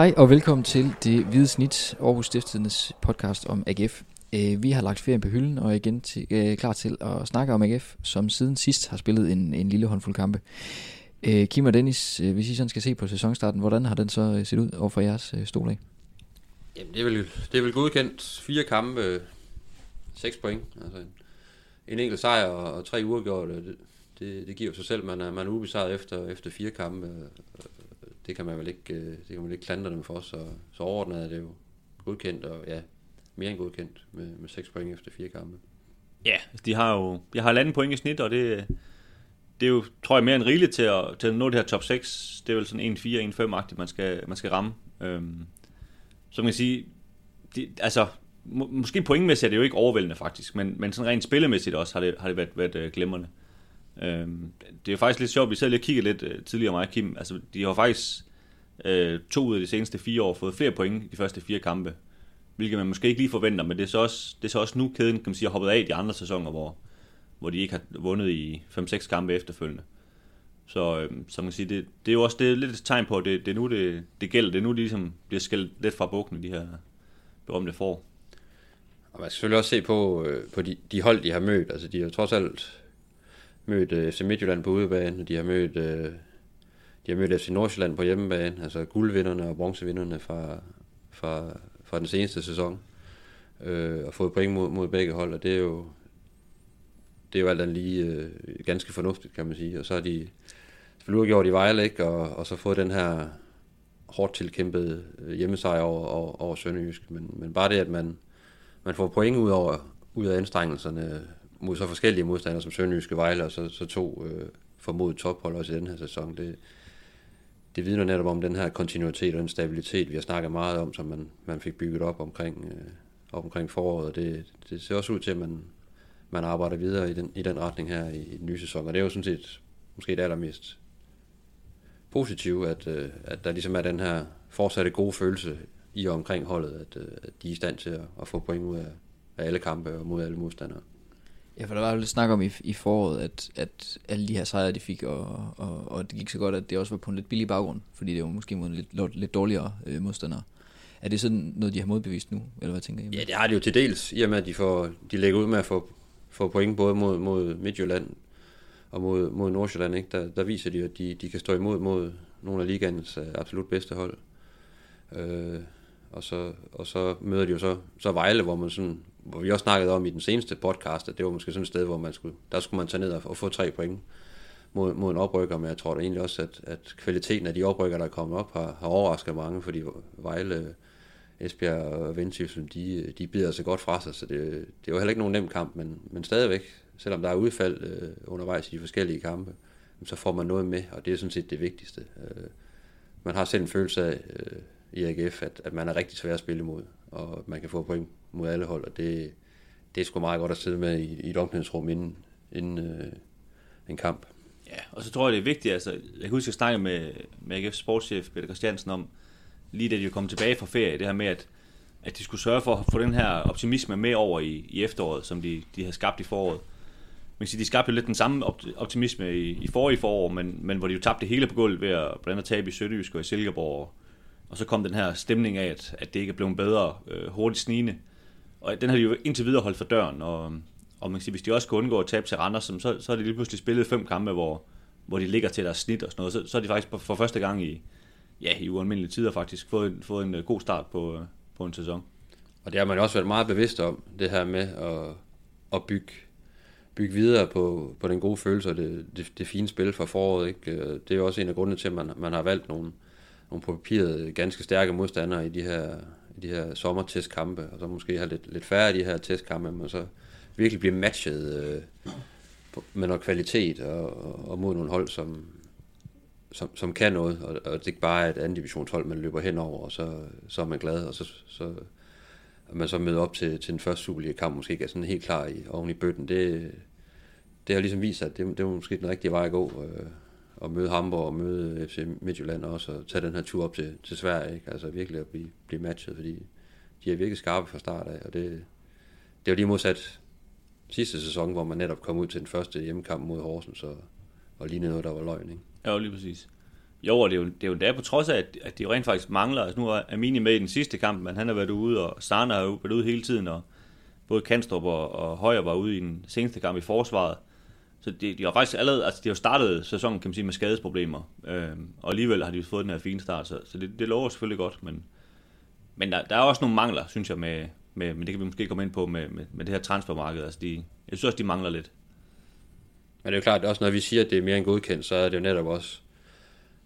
Hej og velkommen til det hvide snit, Aarhus Stiftstidens podcast om AGF. Øh, vi har lagt ferien på hylden og er igen til, øh, klar til at snakke om AGF, som siden sidst har spillet en, en lille håndfuld kampe. Øh, Kim og Dennis, øh, hvis I sådan skal se på sæsonstarten, hvordan har den så øh, set ud over for jeres øh, stol af? Jamen, det er vel, det er vel godkendt. Fire kampe, seks point. Altså en, en enkelt sejr og, og tre uafgjorte. Det, det, det giver sig selv, man er, man er ubesejret efter, efter fire kampe. Det kan man vel ikke, øh, det kan man vel ikke klandre dem for, så, så overordnet er det jo godkendt, og ja, mere end godkendt med, med 6 point efter fire kampe. Ja, altså, de har jo jeg har landet point i snit, og det, det er jo, tror jeg, mere end rigeligt til at, til at nå det her top 6. Det er vel sådan 1-4-1-5-agtigt, man skal, man skal ramme. Øhm, så man kan sige, de, altså, må, måske pointmæssigt er det jo ikke overvældende faktisk, men, men sådan rent spillemæssigt også har det, har det været, været øh, øh, det er jo faktisk lidt sjovt, vi sad lige og kiggede lidt øh, tidligere mig Kim, altså de har faktisk øh, to ud af de seneste fire år fået flere point i de første fire kampe, hvilket man måske ikke lige forventer, men det er så også, det er så også nu kæden, kan man sige, har hoppet af de andre sæsoner, hvor, hvor de ikke har vundet i 5-6 kampe efterfølgende. Så, øh, så man kan sige, det, det er jo også det er lidt et tegn på, at det, det er nu, det, det gælder. Det er nu, de ligesom bliver skældt lidt fra bukken, de her berømte får. Og man skal selvfølgelig også se på, øh, på de, de hold, de har mødt. Altså, de har trods alt mødt øh, FC Midtjylland på udebane, og de har mødt, øh, de har mødt FC Nordsjælland på hjemmebane, altså guldvinderne og bronzevinderne fra, fra, fra den seneste sæson, øh, og fået point mod, mod begge hold, og det er jo, det er jo alt andet lige øh, ganske fornuftigt, kan man sige. Og så har de selvfølgelig gjort i Vejle, ikke? Og, og så fået den her hårdt tilkæmpede øh, hjemmesejr over, over, over Sønderjysk. Men, men bare det, at man, man får point ud, over, ud af anstrengelserne mod så forskellige modstandere som Sønderjyske Vejle, og så, så to øh, formodet tophold også i den her sæson, det, det vidner netop om den her kontinuitet og den stabilitet, vi har snakket meget om, som man, man fik bygget op omkring, øh, op omkring foråret. Det, det ser også ud til, at man, man arbejder videre i den, i den retning her i, i den nye sæson. Og det er jo sådan set måske det allermest positive, at, øh, at der ligesom er den her fortsatte gode følelse i og omkring holdet, at, øh, at de er i stand til at, at få point ud af, af alle kampe og mod alle modstandere. Ja, for der var jo lidt snak om i, i foråret, at, at alle de her sejre, de fik, og, og, og det gik så godt, at det også var på en lidt billig baggrund, fordi det var måske mod en lidt, lidt dårligere øh, modstandere. Er det sådan noget, de har modbevist nu, eller hvad tænker I? Ja, det har de jo til dels, i og med at de, får, de lægger ud med at få få point både mod, mod Midtjylland og mod, mod Nordsjælland, ikke? Der, der viser de, at de, de kan stå imod mod nogle af ligands øh, absolut bedste hold. Øh, og, så, og så møder de jo så, så Vejle, hvor man sådan, hvor vi også snakkede om i den seneste podcast, at det var måske sådan et sted, hvor man skulle, der skulle man tage ned og, og få tre point mod, mod en oprykker, men jeg tror da egentlig også, at, at kvaliteten af de oprykker, der er kommet op, har, har overrasket mange, fordi Vejle, Esbjerg og Vendsyssel, de, de bider sig godt fra sig, så det, det var heller ikke nogen nem kamp, men, men stadigvæk, selvom der er udfald øh, undervejs i de forskellige kampe, så får man noget med, og det er sådan set det vigtigste. Øh, man har selv en følelse af øh, i AGF, at, at man er rigtig svær at spille imod, og man kan få point mod alle hold, og det, det er sgu meget godt at sidde med i, i et omklædningsrum inden, inden øh, en kamp. Ja, og så tror jeg, det er vigtigt, altså, jeg kan huske, at jeg snakkede med, med AGF sportschef Peter Christiansen om, lige da de kom tilbage fra ferie, det her med, at, at de skulle sørge for at få den her optimisme med over i, i efteråret, som de, de havde skabt i foråret. Man kan sige, de skabte jo lidt den samme optimisme i, i forrige forår, men, men hvor de jo tabte hele på gulvet ved at blandt andet tabe i Sønderjysk og i Silkeborg. Og så kom den her stemning af, at, at det ikke er blevet bedre øh, hurtigt snigende. Og den har de jo indtil videre holdt for døren, og, og man kan sige, hvis de også kunne undgå at tabe til Randers, så, så har de lige pludselig spillet fem kampe, hvor, hvor de ligger til deres snit og sådan noget. Så, så er de faktisk for første gang i, ja, i ualmindelige tider faktisk fået, fået en øh, god start på, øh, på en sæson. Og det har man også været meget bevidst om, det her med at, at bygge, bygge videre på, på den gode følelse og det, det, det fine spil fra foråret. Ikke? Øh, det er jo også en af grundene til, at man, man har valgt nogle, nogle på papiret ganske stærke modstandere i de her, i de her sommertestkampe, og så måske have lidt, lidt færre af de her testkampe, men så virkelig blive matchet øh, med noget kvalitet og, og mod nogle hold, som, som, som kan noget, og, og det er ikke bare et andet divisionshold, man løber henover, og så, så er man glad, og så, så at man så møder op til, til den første Superliga-kamp, måske ikke er sådan helt klar i, oven i bøtten, det, det har ligesom vist sig, at det, det var måske den rigtige vej at gå, øh, at møde Hamburg og møde FC Midtjylland også, og tage den her tur op til, til Sverige, ikke? altså virkelig at blive, blive matchet, fordi de er virkelig skarpe fra start af, og det, det var lige modsat sidste sæson, hvor man netop kom ud til den første hjemmekamp mod Horsens, og, og lignede noget, der var løgn. Ikke? Ja, lige præcis. Jo, og det er jo, det er jo der på trods af, at, at de rent faktisk mangler. Altså nu er Amini med i den sidste kamp, men han har været ude, og Sarna har jo været ude hele tiden, og både Kanstrup og, og Højer var ude i den seneste kamp i forsvaret. Så de, de har faktisk allerede, altså de har startet sæsonen, kan man sige, med skadesproblemer. Øh, og alligevel har de fået den her fine start, så, så det, det lover selvfølgelig godt, men, men der, der er også nogle mangler, synes jeg, med, med, men det kan vi måske komme ind på med, med, med det her transfermarked. Altså de, jeg synes også, de mangler lidt. Men det er jo klart, at også når vi siger, at det er mere end godkendt, så er det jo netop også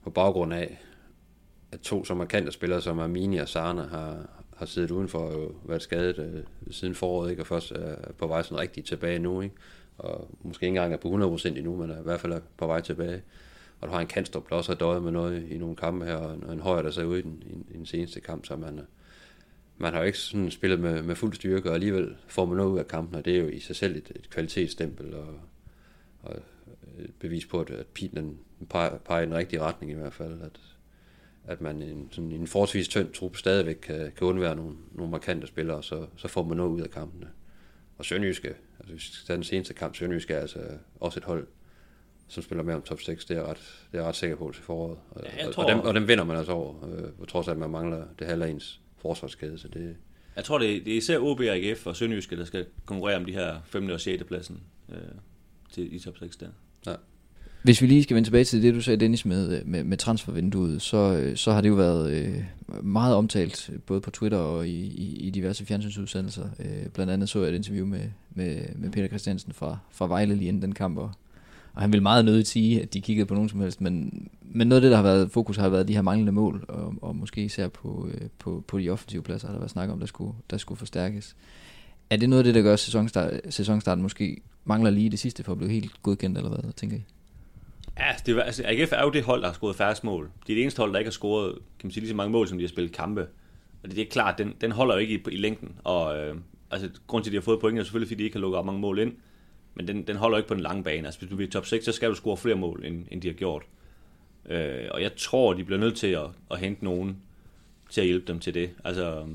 på baggrund af, at to så markante spillere som Armini og Sarna har, har siddet udenfor og været skadet øh, siden foråret, ikke? og først er på vej sådan rigtig tilbage nu, ikke? Og måske ikke engang er på 100% endnu, men er i hvert fald er på vej tilbage. Og du har en Kanstrup, der også har døjet med noget i nogle kampe her, og en højre, der ser ud i den, i, den seneste kamp, så man, man har jo ikke sådan spillet med, med fuld styrke, og alligevel får man noget ud af kampen, og det er jo i sig selv et, et kvalitetsstempel, og, og et bevis på, at, at pilen peger, peger i den rigtige retning i hvert fald, at, at man i en, sådan en forholdsvis tynd trup stadigvæk kan, kan undvære nogle, nogle markante spillere, så, så får man noget ud af kampene. Og Sønderjyske, altså hvis vi skal den seneste kamp, Sønderjyske er altså også et hold, som spiller med om top 6, det er ret, det er ret sikker på til foråret. Og, ja, tror... og, dem, og dem vinder man altså over, øh, på trods af, at man mangler det halve ens forsvarskæde, så det... Jeg tror, det er, det er især OB, AGF og Sønderjyske, der skal konkurrere om de her 5. og 6. pladsen øh, til, i top 6 der. Hvis vi lige skal vende tilbage til det, du sagde, Dennis, med, øh, med, med transfervinduet, så, øh, så har det jo været øh, meget omtalt, både på Twitter og i, i, i diverse fjernsynsudsendelser. Øh, blandt andet så jeg et interview med, med, med Peter Christiansen fra, fra Vejle lige inden den kamp, og, og han ville meget nødigt sige, at de kiggede på nogen som helst, men, men noget af det, der har været fokus, har været de her manglende mål, og, og måske især på, øh, på, på de offensive pladser, har der været snak om, der skulle, der skulle forstærkes. Er det noget af det, der gør, at sæsonstart, sæsonstarten måske mangler lige det sidste for at blive helt godkendt, eller hvad, tænker I? Ja, altså, det, altså, AGF er jo det hold, der har scoret færre mål. Det er det eneste hold, der ikke har scoret kan man sige, lige så mange mål, som de har spillet kampe. Og det, det er klart, den, den holder jo ikke i, i længden. Og øh, altså, grund til, at de har fået point, er selvfølgelig, fordi de ikke har lukket op mange mål ind. Men den, den holder ikke på den lange bane. Altså, hvis du bliver top 6, så skal du score flere mål, end, end de har gjort. Øh, og jeg tror, de bliver nødt til at, at hente nogen til at hjælpe dem til det. Altså, øh,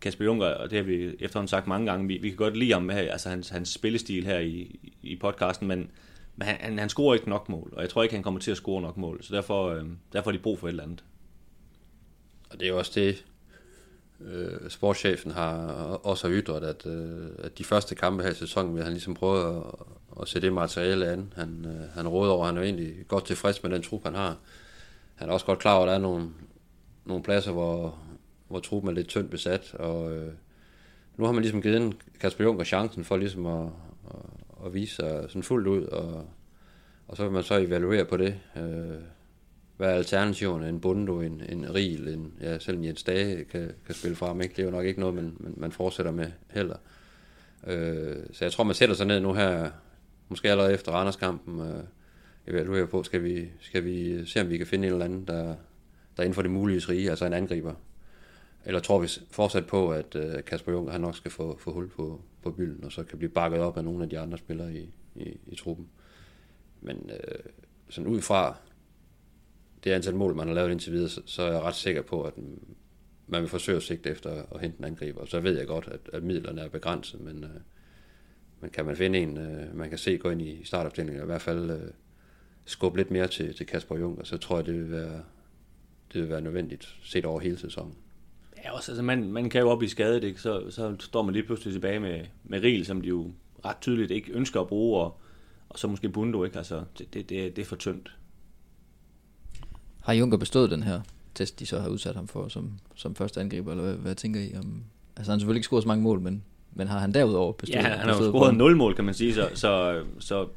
Kasper Juncker, og det har vi efterhånden sagt mange gange, vi, vi kan godt lide ham, her, altså hans, hans spillestil her i, i podcasten, men men han, han, han scorer ikke nok mål, og jeg tror ikke, han kommer til at score nok mål. Så derfor, øh, derfor har de brug for et eller andet. Og det er jo også det, øh, sportschefen har også har ytret, at, øh, at de første kampe her i sæsonen vil han ligesom prøve at, at se det materiale an. Han, øh, han råder over, han er egentlig godt tilfreds med den trup, han har. Han er også godt klar over, at der er nogle, nogle pladser, hvor, hvor truppen er lidt tyndt besat, og øh, nu har man ligesom givet en Kasper Juncker chancen for ligesom at, at vise sig sådan fuldt ud, og, og så vil man så evaluere på det. Øh, hvad er alternativerne? En Bundo, en, en Riel, en, ja, selv en Jens Dage kan, kan spille frem. Ikke? Det er jo nok ikke noget, man, man, man fortsætter med heller. Øh, så jeg tror, man sætter sig ned nu her, måske allerede efter Randerskampen, øh, evaluerer på, skal vi, skal vi se, om vi kan finde en eller anden, der, der er inden for det mulige rige, altså en angriber. Eller tror vi fortsat på, at øh, Kasper Jung han nok skal få, få hul på, på bylden, og så kan blive bakket op af nogle af de andre spillere i, i, i truppen. Men øh, sådan ud fra det antal mål, man har lavet indtil videre, så, så er jeg ret sikker på, at man vil forsøge at sigte efter at hente en angriber. Så ved jeg godt, at, at midlerne er begrænset, men, øh, men kan man finde en, øh, man kan se gå ind i startopstillingen, og i hvert fald øh, skubbe lidt mere til, til Kasper Juncker, så tror jeg, det vil være, det vil være nødvendigt set over hele sæsonen. Også, altså man, man kan jo op i skadet, ikke? Så, så står man lige pludselig tilbage med, med Riel, som de jo ret tydeligt ikke ønsker at bruge, og, og så måske Bundo, ikke? Altså, det, det, det, det er for tyndt. Har Junker bestået den her test, de så har udsat ham for som, som første angriber, eller hvad, hvad tænker I om? Altså han har selvfølgelig ikke scoret så mange mål, men, men har han derudover bestået? Ja, han, har jo scoret 0 mål, kan man sige, så, så, så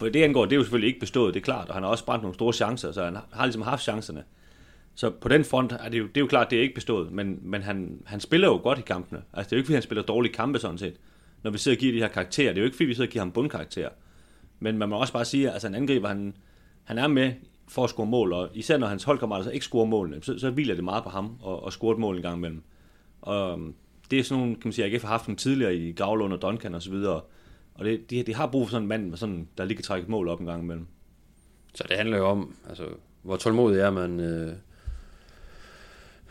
på det angår, det er jo selvfølgelig ikke bestået, det er klart, og han har også brændt nogle store chancer, så han har ligesom haft chancerne. Så på den front er det jo, det er jo klart, det er ikke bestået, men, men han, han spiller jo godt i kampene. Altså det er jo ikke, fordi han spiller dårlige kampe sådan set. Når vi sidder og giver de her karakterer, det er jo ikke, fordi vi sidder og giver ham bundkarakterer. Men man må også bare sige, at altså, en angriber, han, han er med for at score mål, og især når hans holdkammerater ikke scorer målene, så, så hviler det meget på ham og, og score et mål en gang imellem. Og øhm, det er sådan nogle, kan man sige, jeg har haft dem tidligere i Gravlund og Duncan og så videre, og det, de, de har brug for sådan en mand, med sådan, der lige kan trække et mål op en gang imellem. Så det handler jo om, altså, hvor tålmodig er man, øh,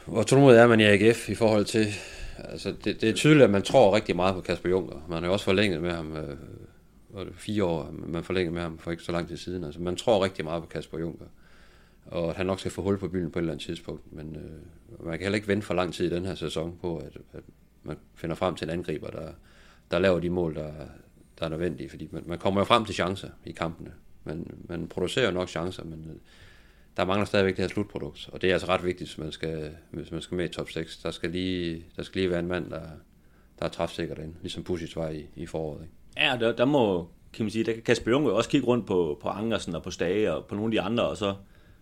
hvor tålmodig er man i AGF i forhold til, altså det, det er tydeligt, at man tror rigtig meget på Kasper Juncker. Man har jo også forlænget med ham, øh, var det fire år, man forlængede med ham for ikke så lang tid siden. Altså man tror rigtig meget på Kasper Juncker. og at han nok skal få hul på byen på et eller andet tidspunkt. Men øh, man kan heller ikke vente for lang tid i den her sæson på, at, at man finder frem til en angriber, der, der laver de mål, der, der er nødvendige. Fordi man, man kommer jo frem til chancer i kampene. Man, man producerer nok chancer, men øh, der mangler stadigvæk det her slutprodukt. Og det er altså ret vigtigt, hvis man skal, hvis man skal med i top 6. Der skal lige, der skal lige være en mand, der, der er træfsikker derinde, ligesom Pusic var i, i foråret. Ikke? Ja, der, der må, kan man sige, der kan Kasper Junge også kigge rundt på, på Angersen og på Stage og på nogle af de andre, og så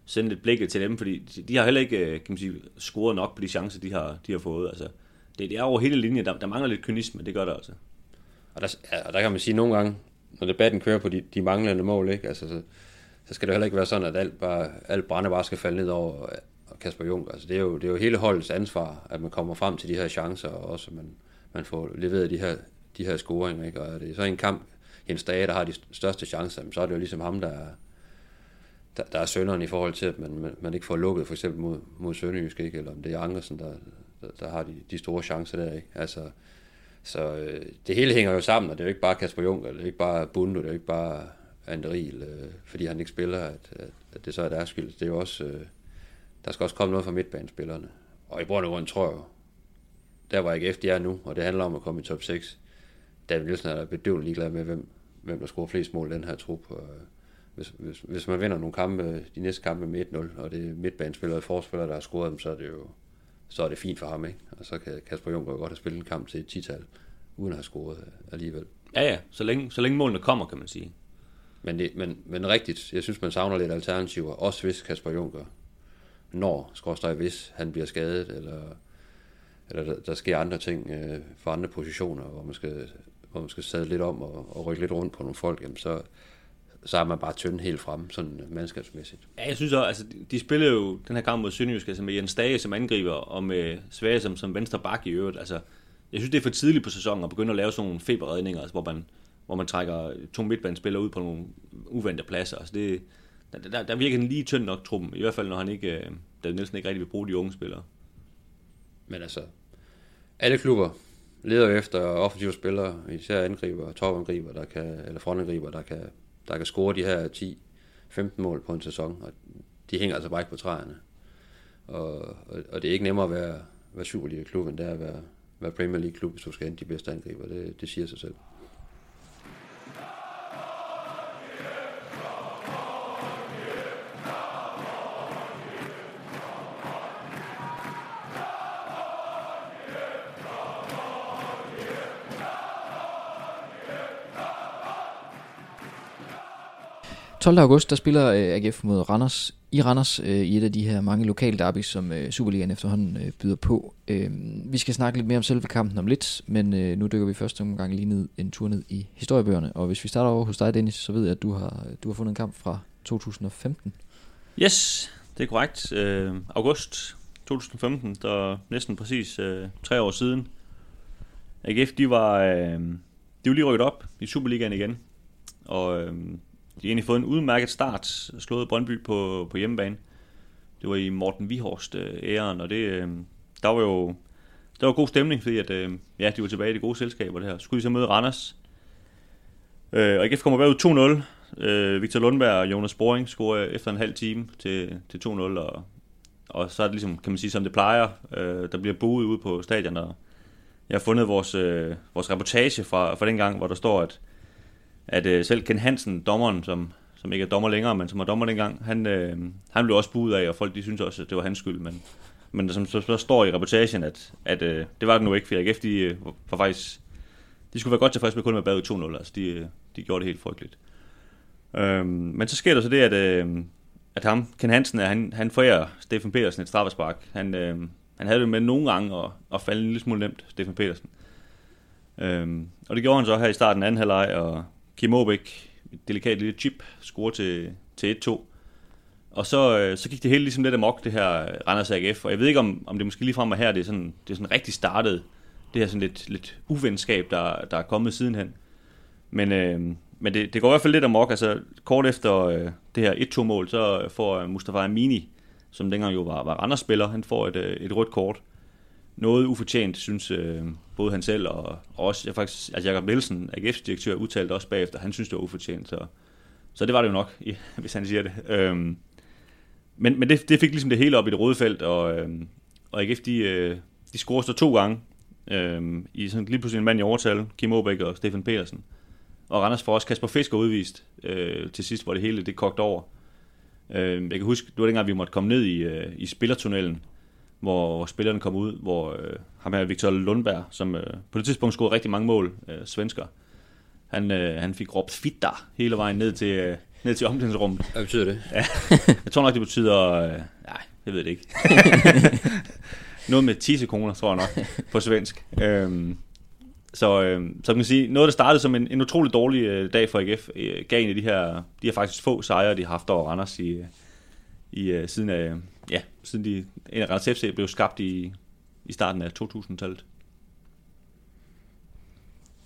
sende lidt blikket til dem, fordi de har heller ikke, øh, kan man sige, scoret nok på de chancer, de har, de har fået. Altså, det, det er over hele linjen, der, der mangler lidt kynisme, det gør der altså. Og der, ja, der kan man sige nogle gange, når debatten kører på de, de manglende mål, ikke? Altså, så, så skal det heller ikke være sådan, at alt, bare, alt brænde bare skal falde ned over Kasper Jung. Altså, det, er jo, det er jo hele holdets ansvar, at man kommer frem til de her chancer, og også at man, man får leveret de her, de her scoringer. Ikke? Og det er så en kamp, Jens Dage, der har de største chancer, så er det jo ligesom ham, der er, der, der er sønderen i forhold til, at man, man, man ikke får lukket for eksempel mod, mod Sønderjysk, ikke? eller om det er Andersen, der, der, der har de, de store chancer der. Ikke? Altså, så øh, det hele hænger jo sammen, og det er jo ikke bare Kasper Jung, det er ikke bare Bundu, det er jo ikke bare Andril, øh, fordi han ikke spiller, at, at, at det så er deres skyld. Det er jo også, øh, der skal også komme noget fra midtbanespillerne. Og i bund og grund tror jeg der var ikke efter jer nu, og det handler om at komme i top 6, David Nielsen er bedøvende ligeglad med, hvem, hvem der scorer flest mål i den her trup. Og, øh, hvis, hvis, hvis man vinder nogle kampe, de næste kampe med 1-0, og det er midtbanespillere og forspillere, der har scoret dem, så er det jo så er det fint for ham, ikke? Og så kan Kasper Juncker godt have spillet en kamp til et tital, uden at have scoret øh, alligevel. Ja, ja, så længe, så længe målene kommer, kan man sige. Men, det, men, men rigtigt, jeg synes, man savner lidt alternativer, også hvis Kasper Juncker, når, skorstræk hvis han bliver skadet, eller, eller der, der sker andre ting øh, for andre positioner, hvor man skal, hvor man skal sadle lidt om og, og rykke lidt rundt på nogle folk, jamen så, så er man bare tynd helt frem, sådan øh, mandskabsmæssigt. Ja, jeg synes også, altså, de spillede jo den her kamp mod Sønderjysk, altså med Jens Dage som angriber, og med Svage som, som venstre bak i øvrigt. Altså, jeg synes, det er for tidligt på sæsonen at begynde at lave sådan nogle feberredninger, altså, hvor man, hvor man trækker to midtbanespillere ud på nogle uventede pladser. Altså, det, der, der, der virker den lige tynd nok, truppen, i hvert fald når han ikke, øh, da Nielsen ikke rigtig vil bruge de unge spillere. Men altså, alle klubber leder efter offensive spillere, især angriber, topangriber, der kan, eller frontangriber, der kan der kan score de her 10-15 mål på en sæson, og de hænger altså bare ikke på træerne. Og, og, og det er ikke nemmere at være, være Superliga-klub, end det er at være, være Premier League-klub, hvis du skal hente de bedste angriber. Det, det siger sig selv. 12. august, der spiller øh, AGF mod Randers i Randers øh, i et af de her mange lokale derbys, som øh, Superligaen efterhånden øh, byder på. Øh, vi skal snakke lidt mere om selve kampen om lidt, men øh, nu dykker vi første omgang lige ned en tur ned i historiebøgerne. Og hvis vi starter over hos dig, Dennis, så ved jeg, at du har, du har fundet en kamp fra 2015. Yes, det er korrekt. Øh, august 2015, der næsten præcis øh, tre år siden. AGF, de var, øh, de var lige rykket op i Superligaen igen. Og øh, de har egentlig fået en udmærket start, slået Brøndby på, på hjemmebane. Det var i Morten Vihorst øh, æren, og det, øh, der var jo der var god stemning, fordi at, øh, ja, de var tilbage i det gode selskab, og det her. Så skulle de så møde Randers. Øh, og IKF kommer bagud 2-0. Øh, Victor Lundberg og Jonas Boring scorer efter en halv time til, til 2-0, og, og så er det ligesom, kan man sige, som det plejer. Øh, der bliver buet ude på stadion, og jeg har fundet vores, øh, vores reportage fra, fra den gang, hvor der står, at at øh, selv Ken Hansen, dommeren, som, som ikke er dommer længere, men som var dommer dengang, han, øh, han blev også buet af, og folk de synes også, at det var hans skyld. Men, men som så, så står i reportagen, at, at øh, det var det nu ikke, for AGF de, øh, var faktisk, de skulle være godt tilfredse med kun med bad 2-0, altså de, øh, de gjorde det helt frygteligt. Øh, men så sker der så det, at, øh, at ham, Ken Hansen, han, han forærer Stefan Petersen et straffespark. Han, øh, han havde det med nogle gange at, at falde en lille smule nemt, Stefan Petersen. Øhm, og det gjorde han så her i starten af anden halvleg, og Kim Aabæk, et delikat lille chip, scorer til, til 1-2. Og så, øh, så gik det hele ligesom lidt amok, det her Randers AGF. Og jeg ved ikke, om, om det måske lige frem her, det er sådan, det er sådan rigtig startet. Det her sådan lidt, lidt uvenskab, der, der er kommet sidenhen. Men, øh, men det, det går i hvert fald lidt amok. Altså, kort efter øh, det her 1-2-mål, så får Mustafa Amini, som dengang jo var, var Randers-spiller, han får et, øh, et rødt kort noget ufortjent, synes øh, både han selv og, og også jeg faktisk, altså Jacob Nielsen, AGF's direktør, udtalte også bagefter, han synes, det var ufortjent, så, så det var det jo nok, hvis han siger det. Øhm, men men det, det fik ligesom det hele op i det røde felt, og, øh, og AGF, de, øh, de scorede så to gange, øh, i sådan lige pludselig en mand i overtal, Kim Aabæk og Stefan Petersen. Og Randers får også Kasper Fisker udvist øh, til sidst, hvor det hele det kogte over. Øh, jeg kan huske, det var dengang, vi måtte komme ned i, øh, i spillertunnelen, hvor spillerne kom ud, hvor øh, ham her Victor Lundberg, som øh, på det tidspunkt scorede rigtig mange mål, øh, svensker, han, øh, han fik råbt fitta hele vejen ned til, øh, ned til omklædningsrummet. Hvad betyder det? Ja, jeg tror nok, det betyder... Øh, nej, jeg ved det ikke. noget med 10 sekunder, tror jeg nok, på svensk. Øhm, så, øh, så man kan sige, noget der startede som en, en utrolig dårlig øh, dag for AGF, øh, gav en af de her, de her faktisk få sejre, de har haft over Randers i, i øh, siden af, ja, siden de, Randers FC blev skabt i, i starten af 2000-tallet.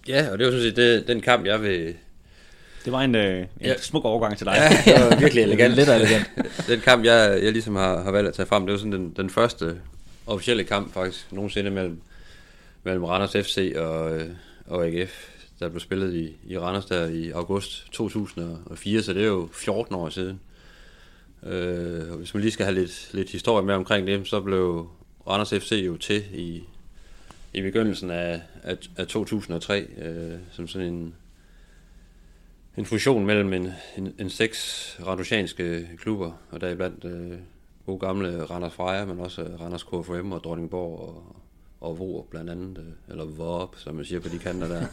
Ja, og det var sådan set det, den kamp, jeg vil... Det var en, øh, en Ja. smuk overgang til dig. Ja, det var virkelig elegant. Lidt elegant. den kamp, jeg, jeg ligesom har, har valgt at tage frem, det var sådan den, den første officielle kamp faktisk nogensinde mellem, mellem Randers FC og, øh, og AGF, der blev spillet i, i Randers der i august 2004, så det er jo 14 år siden. Øh, og hvis man lige skal have lidt, lidt historie med omkring det, så blev Randers FC jo til i, i begyndelsen af, af, af 2003, øh, som sådan en, en fusion mellem en, en, en seks randusianske klubber, og der er blandt øh, gode gamle Randers Freja, men også Randers KFM og Dronningborg og, og Vor blandt andet, øh, eller Vorp, som man siger på de kanter der.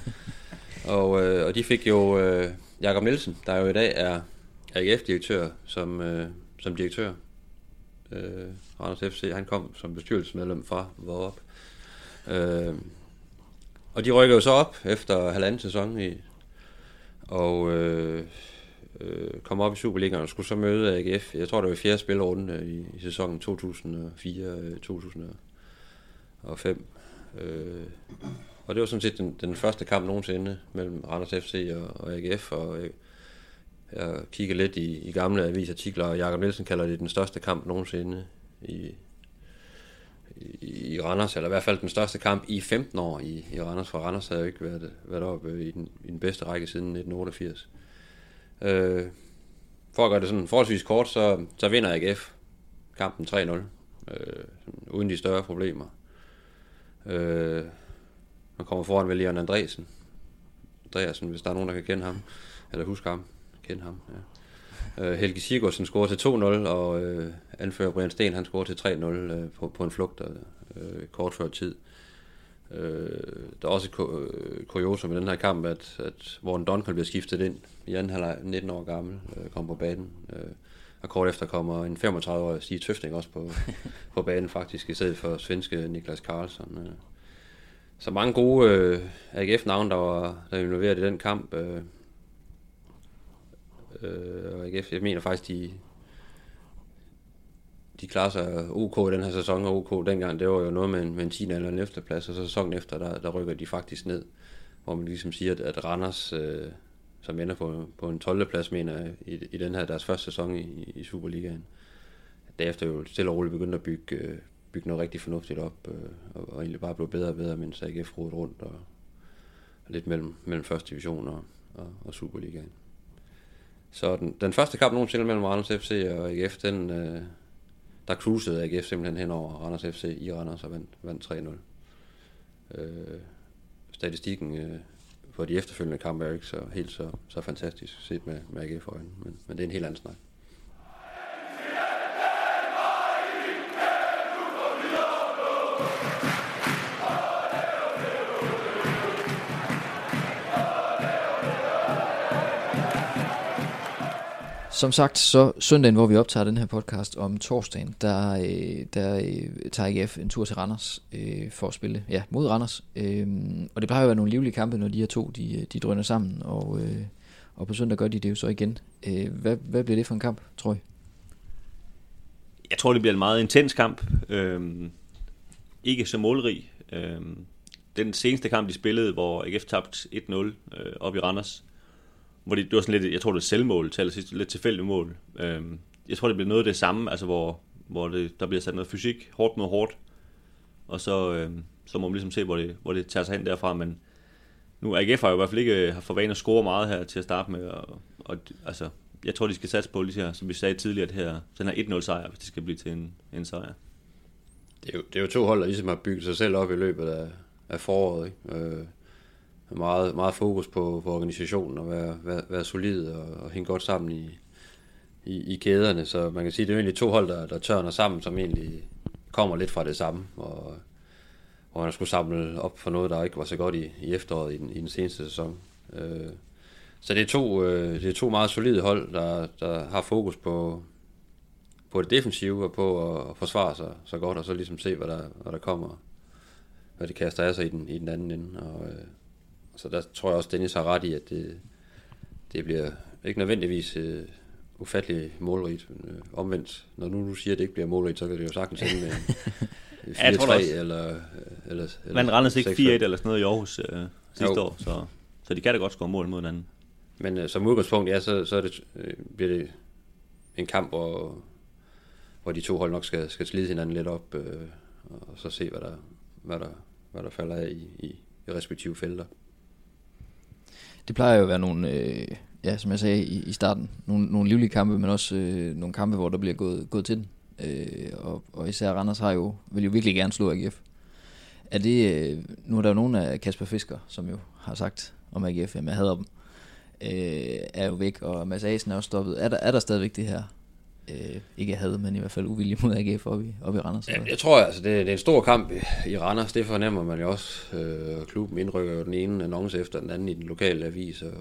og, øh, og de fik jo øh, Jakob Nielsen, der jo i dag er AGF-direktør, som, øh, som direktør. Øh, Randers FC, han kom som bestyrelsesmedlem fra Vorop. Øh, og de rykker jo så op efter halvanden sæson i, og øh, øh, kom op i Superligaen og skulle så møde AGF. Jeg tror, det var i fjerde spilrunde i, i sæsonen 2004-2005. Øh, øh, og det var sådan set den, den første kamp nogensinde mellem Randers FC og, og AGF, og jeg, kigger lidt i, i gamle avisartikler, og Jakob Nielsen kalder det den største kamp nogensinde i, i, i Randers, eller i hvert fald den største kamp i 15 år i, i Randers, for Randers havde jo ikke været, været oppe i den, i den bedste række siden 1988. Øh, for at gøre det sådan forholdsvis kort, så, så vinder AGF kampen 3-0, øh, uden de større problemer. Øh, man kommer foran ved Leon Andresen. Andreasen, hvis der er nogen, der kan kende ham, eller huske ham, kende ham, ja. Øh, Helge Sigurdsson scorer til 2-0, og øh, anfører Brian Sten, han scorer til 3-0 øh, på, på en flugt øh, øh, kort før tid. Øh, der er også et kuriosum i den her kamp, at, at Warren Duncan bliver skiftet ind i anden halvleg, 19 år gammel, øh, kommer på banen. Øh, og kort efter kommer en 35-årig Stig Tøfting også på, på banen faktisk, i stedet for svenske Niklas Karlsson. Øh. Så mange gode øh, AGF-navne, der var, der involveret i den kamp. Øh, øh, og AGF, jeg mener faktisk, de, de klarer sig OK i den her sæson, og OK dengang, det var jo noget med en, med en 10. eller en efterplads, og så sæsonen efter, der, der rykker de faktisk ned, hvor man ligesom siger, at, at Randers, øh, som ender på, på en 12. plads, mener jeg, i, i den her deres første sæson i, i Superligaen, derefter jo stille og roligt begyndte at bygge, øh, bygge noget rigtig fornuftigt op, øh, og, og egentlig bare blev bedre og bedre, mens AGF rodede rundt, og, og lidt mellem, mellem første division og, og, og Superligaen. Så den, den første kamp nogensinde mellem Randers FC og AGF, den, øh, der cruisede AGF simpelthen hen over Randers FC i Randers og vandt, vandt 3-0. Øh, statistikken øh, for de efterfølgende kampe er jo ikke så, helt så, så fantastisk set med, med AGF øjne, men, men det er en helt anden snak. Som sagt, så søndagen, hvor vi optager den her podcast om torsdagen, der, øh, der øh, tager AGF en tur til Randers øh, for at spille ja, mod Randers. Øh, og det plejer jo at være nogle livlige kampe, når de her to de, øh, de drønner sammen, og, øh, og på søndag gør de det jo så igen. Øh, hvad, hvad bliver det for en kamp, tror jeg? Jeg tror, det bliver en meget intens kamp. Øh, ikke så målrig. Øh, den seneste kamp, de spillede, hvor AGF tabte 1-0 øh, op i Randers, hvor det, det var sådan lidt, jeg tror det er selvmål, til allersidst, lidt tilfældigt mål. Øhm, jeg tror, det bliver noget af det samme, altså hvor, hvor det, der bliver sat noget fysik, hårdt mod hårdt, og så, øhm, så må man ligesom se, hvor det, hvor det tager sig hen derfra, men nu AGF har jo i hvert fald ikke øh, har for vane at score meget her til at starte med, og, og altså, jeg tror, de skal satse på, lige her, som vi sagde tidligere, det her, den her 1-0 sejr, hvis det skal blive til en, en sejr. Det er, jo, det er jo to hold, der ligesom har bygget sig selv op i løbet af, af foråret. Ikke? Øh, meget, meget fokus på, på organisationen og være, være, være solid og, og hænge godt sammen i, i, i kæderne. Så man kan sige, det er jo egentlig to hold, der, der tørner sammen, som egentlig kommer lidt fra det samme. Og, og man skulle samle op for noget, der ikke var så godt i, i efteråret i den, i den seneste sæson. Øh, så det er, to, øh, det er to meget solide hold, der, der har fokus på, på det defensive og på at forsvare sig så godt, og så ligesom se, hvad der, hvad der kommer, hvad det kaster af sig i den, i den anden ende. Og, øh, så der tror jeg også, Dennis har ret i, at det, det bliver ikke nødvendigvis øh, ufattelig målrigt. Men, øh, omvendt, når nu du siger, at det ikke bliver målrigt, så kan det jo sagtens ende med 4-3 eller, eller, eller... Man Randers ikke 4-1 eller sådan noget i Aarhus øh, sidste jo. år, så, så de kan da godt score mål mod hinanden. Men øh, som udgangspunkt, ja, så, så er det, øh, bliver det en kamp, hvor, hvor de to hold nok skal, skal slide hinanden lidt op, øh, og så se, hvad der, hvad der, hvad der falder af i, i, i respektive felter. Det plejer jo at være nogle, øh, ja, som jeg sagde i, i starten, nogle, nogle livlige kampe, men også øh, nogle kampe, hvor der bliver gået, gået til den. Øh, og, og især Randers har jo, vil jo virkelig gerne slå AGF. Er det, øh, nu er der jo nogen af Kasper Fisker, som jo har sagt om AGF, at jeg hader dem, øh, er jo væk, og Mads Asen er også stoppet. Er der, er der stadigvæk det her øh, ikke havde, men i hvert fald uvillig mod AGF oppe i, oppe i Randers. Ja, jeg tror altså, det, det er en stor kamp i, i Randers, det fornemmer man jo også. Øh, klubben indrykker jo den ene annonce efter den anden i den lokale avis, og,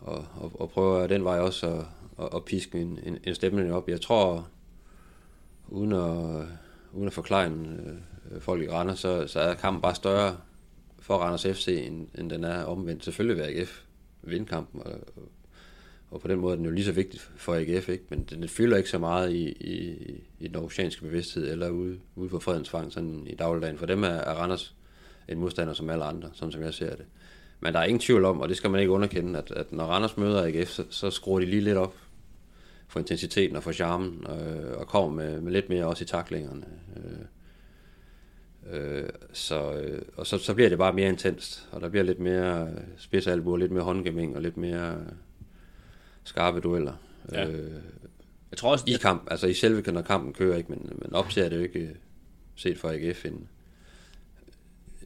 og, og, og prøver den vej også at, at, at piske en, en, en stemning op. Jeg tror, uden at, uden at forklare øh, folk i Randers, så, så er kampen bare større for Randers FC, end, end den er omvendt. Selvfølgelig vil AGF vinde kampen, og, og på den måde er den jo lige så vigtig for AGF, ikke? men den fylder ikke så meget i, i, i den oceanske bevidsthed, eller ude, ude på Fredensvang sådan i dagligdagen. For dem er, er Randers en modstander som alle andre, sådan som jeg ser det. Men der er ingen tvivl om, og det skal man ikke underkende, at, at når Randers møder AGF, så, så skruer de lige lidt op for intensiteten og for charmen, øh, og kommer med, med lidt mere også i taklingerne. Øh, øh, så, øh, og så, så bliver det bare mere intenst, og der bliver lidt mere spidsalbuer, lidt mere håndgemæng, og lidt mere skarpe dueller. Ja. Øh, jeg tror også, I kamp, altså i selve når kampen kører ikke, men, men op til er det jo ikke set for AGF en,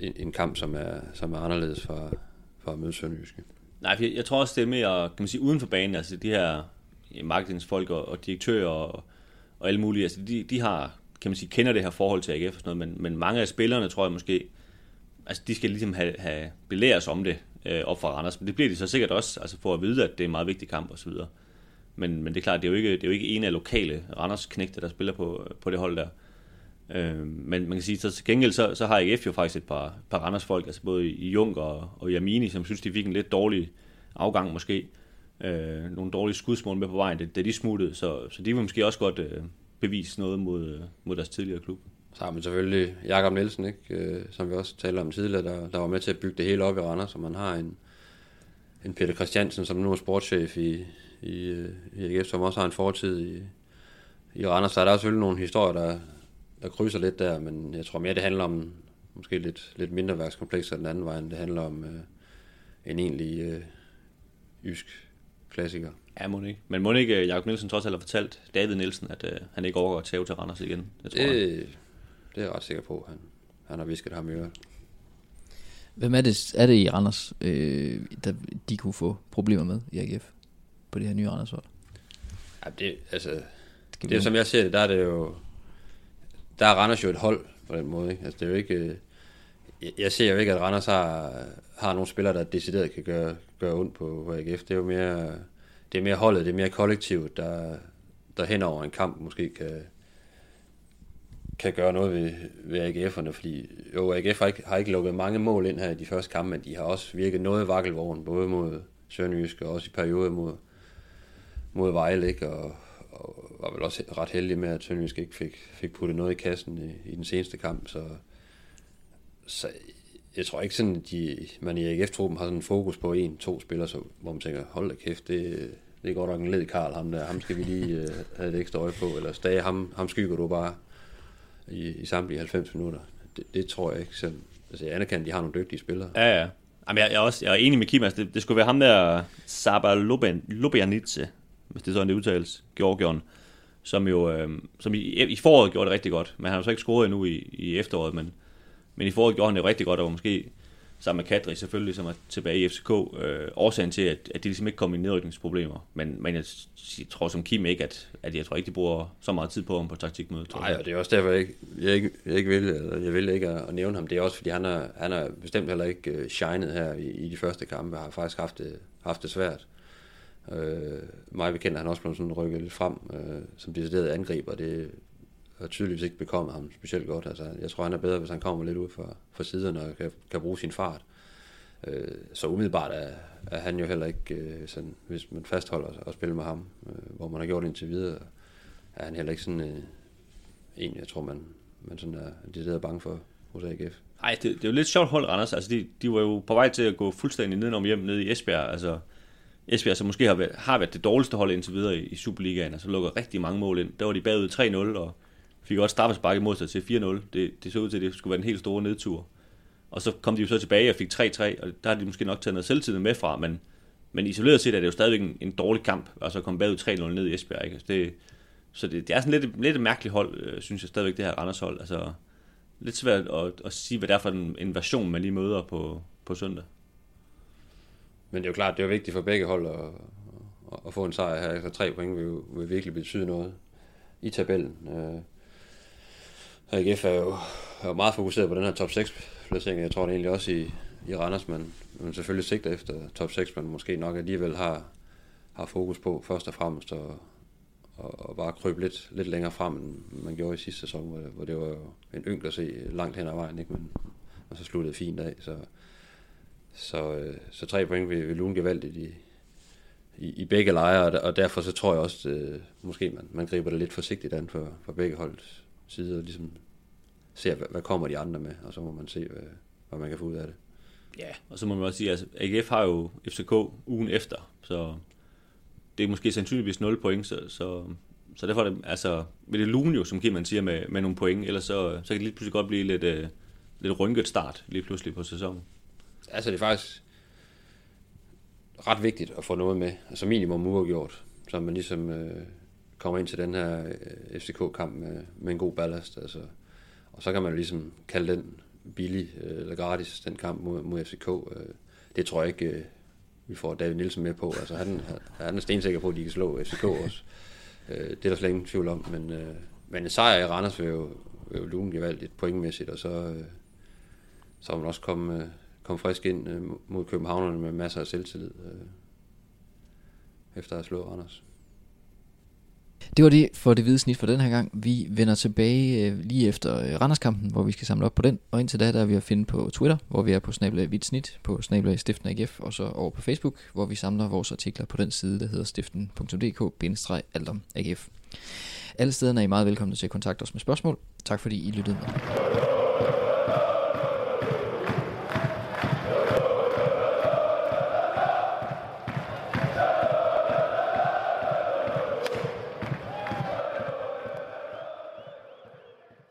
en, en kamp, som er, som er anderledes for, for at møde Sønderjyske. Nej, jeg, jeg tror også, det er mere, kan man sige, uden for banen, altså de her marketingsfolk og, og direktører og, og alle mulige, altså de, de har, kan man sige, kender det her forhold til AGF og sådan noget, men, men mange af spillerne, tror jeg måske, altså de skal ligesom have, have belæres om det øh, op fra Randers, men det bliver de så sikkert også, altså for at vide, at det er en meget vigtig kamp og så videre. Men, men det er klart, det er jo ikke, det er jo ikke en af lokale Randers knægte, der spiller på, på det hold der. Øh, men man kan sige, så til gengæld, så, så har AGF jo faktisk et par, par Randers folk, altså både i Jung og, og Jamini, som synes, de fik en lidt dårlig afgang måske øh, nogle dårlige skudsmål med på vejen, da de smuttede, så, så de vil måske også godt øh, bevise noget mod, mod deres tidligere klub. Så har man selvfølgelig Jakob Nielsen, ikke? Øh, som vi også talte om tidligere, der, der var med til at bygge det hele op i Randers, så man har en, en Peter Christiansen, som nu er sportschef i, i, i AGF, som også har en fortid i, i Randers. Så er der selvfølgelig nogle historier, der, der krydser lidt der, men jeg tror mere, det handler om måske lidt, lidt mindre værkskomplekser den anden vej, end det handler om øh, en egentlig øh, jysk klassiker. Ja, må ikke. Men må ikke øh, Jakob Nielsen trods alt har fortalt David Nielsen, at uh, han ikke overgår tage til Randers igen? Det, tror det, jeg. Det er jeg ret sikker på. Han, han har visket ham i øret. Hvem er det, er det i Randers, øh, der de kunne få problemer med i AGF på det her nye Randers hold? Ja, det, altså, det er jo, som jeg ser det, der er det jo, der er Randers jo et hold på den måde. Ikke? Altså, det er jo ikke, øh, jeg, jeg ser jo ikke, at Randers har, har nogle spillere, der decideret kan gøre, gøre ondt på, på AGF. Det er jo mere, det er mere holdet, det er mere kollektivt, der, der hen over en kamp måske kan, kan gøre noget ved, ved AGF'erne, fordi jo, AGF har ikke, har ikke lukket mange mål ind her i de første kampe, men de har også virket noget vakkelvogn, både mod Sønderjysk og også i perioder mod, mod Vejle, ikke? Og, og var vel også ret heldig med, at Sønderjysk ikke fik, fik puttet noget i kassen i, i den seneste kamp, så, så jeg tror ikke sådan, at de, man i AGF-truppen har sådan en fokus på en, to spillere, så, hvor man tænker, hold da kæft, det, det er godt nok en led Karl, ham der, ham skal vi lige øh, have et ekstra øje på, eller Stage, ham, ham skygger du bare i, i samtlige 90 minutter. Det, det tror jeg ikke selv. Altså jeg anerkender, at de har nogle dygtige spillere. Ja, ja. Jamen, jeg, jeg, er også, jeg er enig med Kim, altså det, det skulle være ham der, Saba Lubjanitse, hvis det sådan det udtales, Georgion, som jo øh, som i, i foråret gjorde det rigtig godt, men han har jo så ikke scoret endnu i, i efteråret, men, men i foråret gjorde han det rigtig godt, og måske sammen med Kadri selvfølgelig, som er tilbage i FCK, øh, årsagen til, at, at de ligesom ikke kom i nedrykningsproblemer. Men, men jeg, jeg tror som Kim ikke, at, at jeg tror ikke, de bruger så meget tid på ham på taktikmødet. Nej, og det er også derfor, jeg ikke, jeg ikke, jeg ikke vil, eller jeg vil ikke at, nævne ham. Det er også, fordi han er, han er bestemt heller ikke uh, shined her i, i de første kampe, har faktisk haft det, haft det svært. Øh, mig bekendt han også blevet sådan rykket lidt frem, øh, som decideret angriber. Det har tydeligvis ikke bekommet ham specielt godt. Altså, jeg tror, han er bedre, hvis han kommer lidt ud fra, fra siderne og kan, kan bruge sin fart. Øh, så umiddelbart er, er han jo heller ikke, øh, sådan, hvis man fastholder at spille med ham, øh, hvor man har gjort indtil videre, er han heller ikke sådan øh, en, jeg tror, man, man sådan er decideret bange for hos AGF. Nej, det, det er jo lidt sjovt hold, Anders. Altså, de, de var jo på vej til at gå fuldstændig nedenom hjem nede i Esbjerg. Altså, Esbjerg, som måske har været, har været det dårligste hold indtil videre i, i Superligaen, altså lukker rigtig mange mål ind. Der var de bagud 3-0, og fik også straffespark imod sig til 4-0. Det, det så ud til, at det skulle være en helt stor nedtur. Og så kom de jo så tilbage og fik 3-3, og der har de måske nok taget noget selvtid med fra, men, men isoleret set er det jo stadigvæk en, en dårlig kamp, altså at komme bagud 3-0 ned i Esbjerg. Ikke? Altså det, så det, det er sådan lidt, lidt et mærkeligt hold, øh, synes jeg stadigvæk, det her Randers hold. Altså, lidt svært at, at sige, hvad det er for en, en version, man lige møder på, på søndag. Men det er jo klart, det er jo vigtigt for begge hold at, at få en sejr her. Altså tre point vil vil virkelig betyde noget i tabellen. Øh, AGF er jo, er jo meget fokuseret på den her top 6 placering. Jeg tror det egentlig også i, i Randers, men, men selvfølgelig sigter efter top 6, men måske nok alligevel har, har fokus på først og fremmest at, og, og bare krybe lidt, lidt længere frem, end man gjorde i sidste sæson, hvor, hvor det var en ynk at se langt hen ad vejen, ikke? Men, og så sluttede fint af. Så, så, øh, så tre point vil, vil lune gevaldigt i, i, i begge lejre, og derfor så tror jeg også, øh, måske man, man griber det lidt forsigtigt an for, for begge holds side, og ligesom ser, hvad, hvad kommer de andre med, og så må man se, hvad, hvad man kan få ud af det. Ja, og så må man også sige, at altså, AGF har jo FCK ugen efter, så det er måske sandsynligvis 0 point, så, så, så derfor er det, altså, vil det lune jo, som man siger, med, med nogle point, ellers så, så kan det lige pludselig godt blive lidt, uh, lidt rynket start lige pludselig på sæsonen. Altså det er faktisk ret vigtigt at få noget med, altså minimum uafgjort, så man ligesom øh, kommer ind til den her øh, FCK-kamp med, med en god ballast. Altså, og så kan man jo ligesom kalde den billig øh, eller gratis, den kamp mod, mod FCK. Øh, det tror jeg ikke, øh, vi får David Nielsen med på. Altså, han, han er stensikker på, at de kan slå FCK også. Øh, det er der slet ingen tvivl om. Men, øh, men en sejr i Randers vil jo, vil jo lune gevaldigt pointmæssigt, og så, øh, så vil man også komme, øh, komme frisk ind øh, mod Københavnerne med masser af selvtillid, øh, efter at have slået Randers. Det var det for det hvide snit for den her gang. Vi vender tilbage øh, lige efter øh, Randerskampen, hvor vi skal samle op på den. Og indtil da, der er vi at finde på Twitter, hvor vi er på snablag hvidt snit, på snablag stiften AGF, og så over på Facebook, hvor vi samler vores artikler på den side, der hedder stiften.dk-aldom AGF. Alle stederne er I meget velkomne til at kontakte os med spørgsmål. Tak fordi I lyttede med.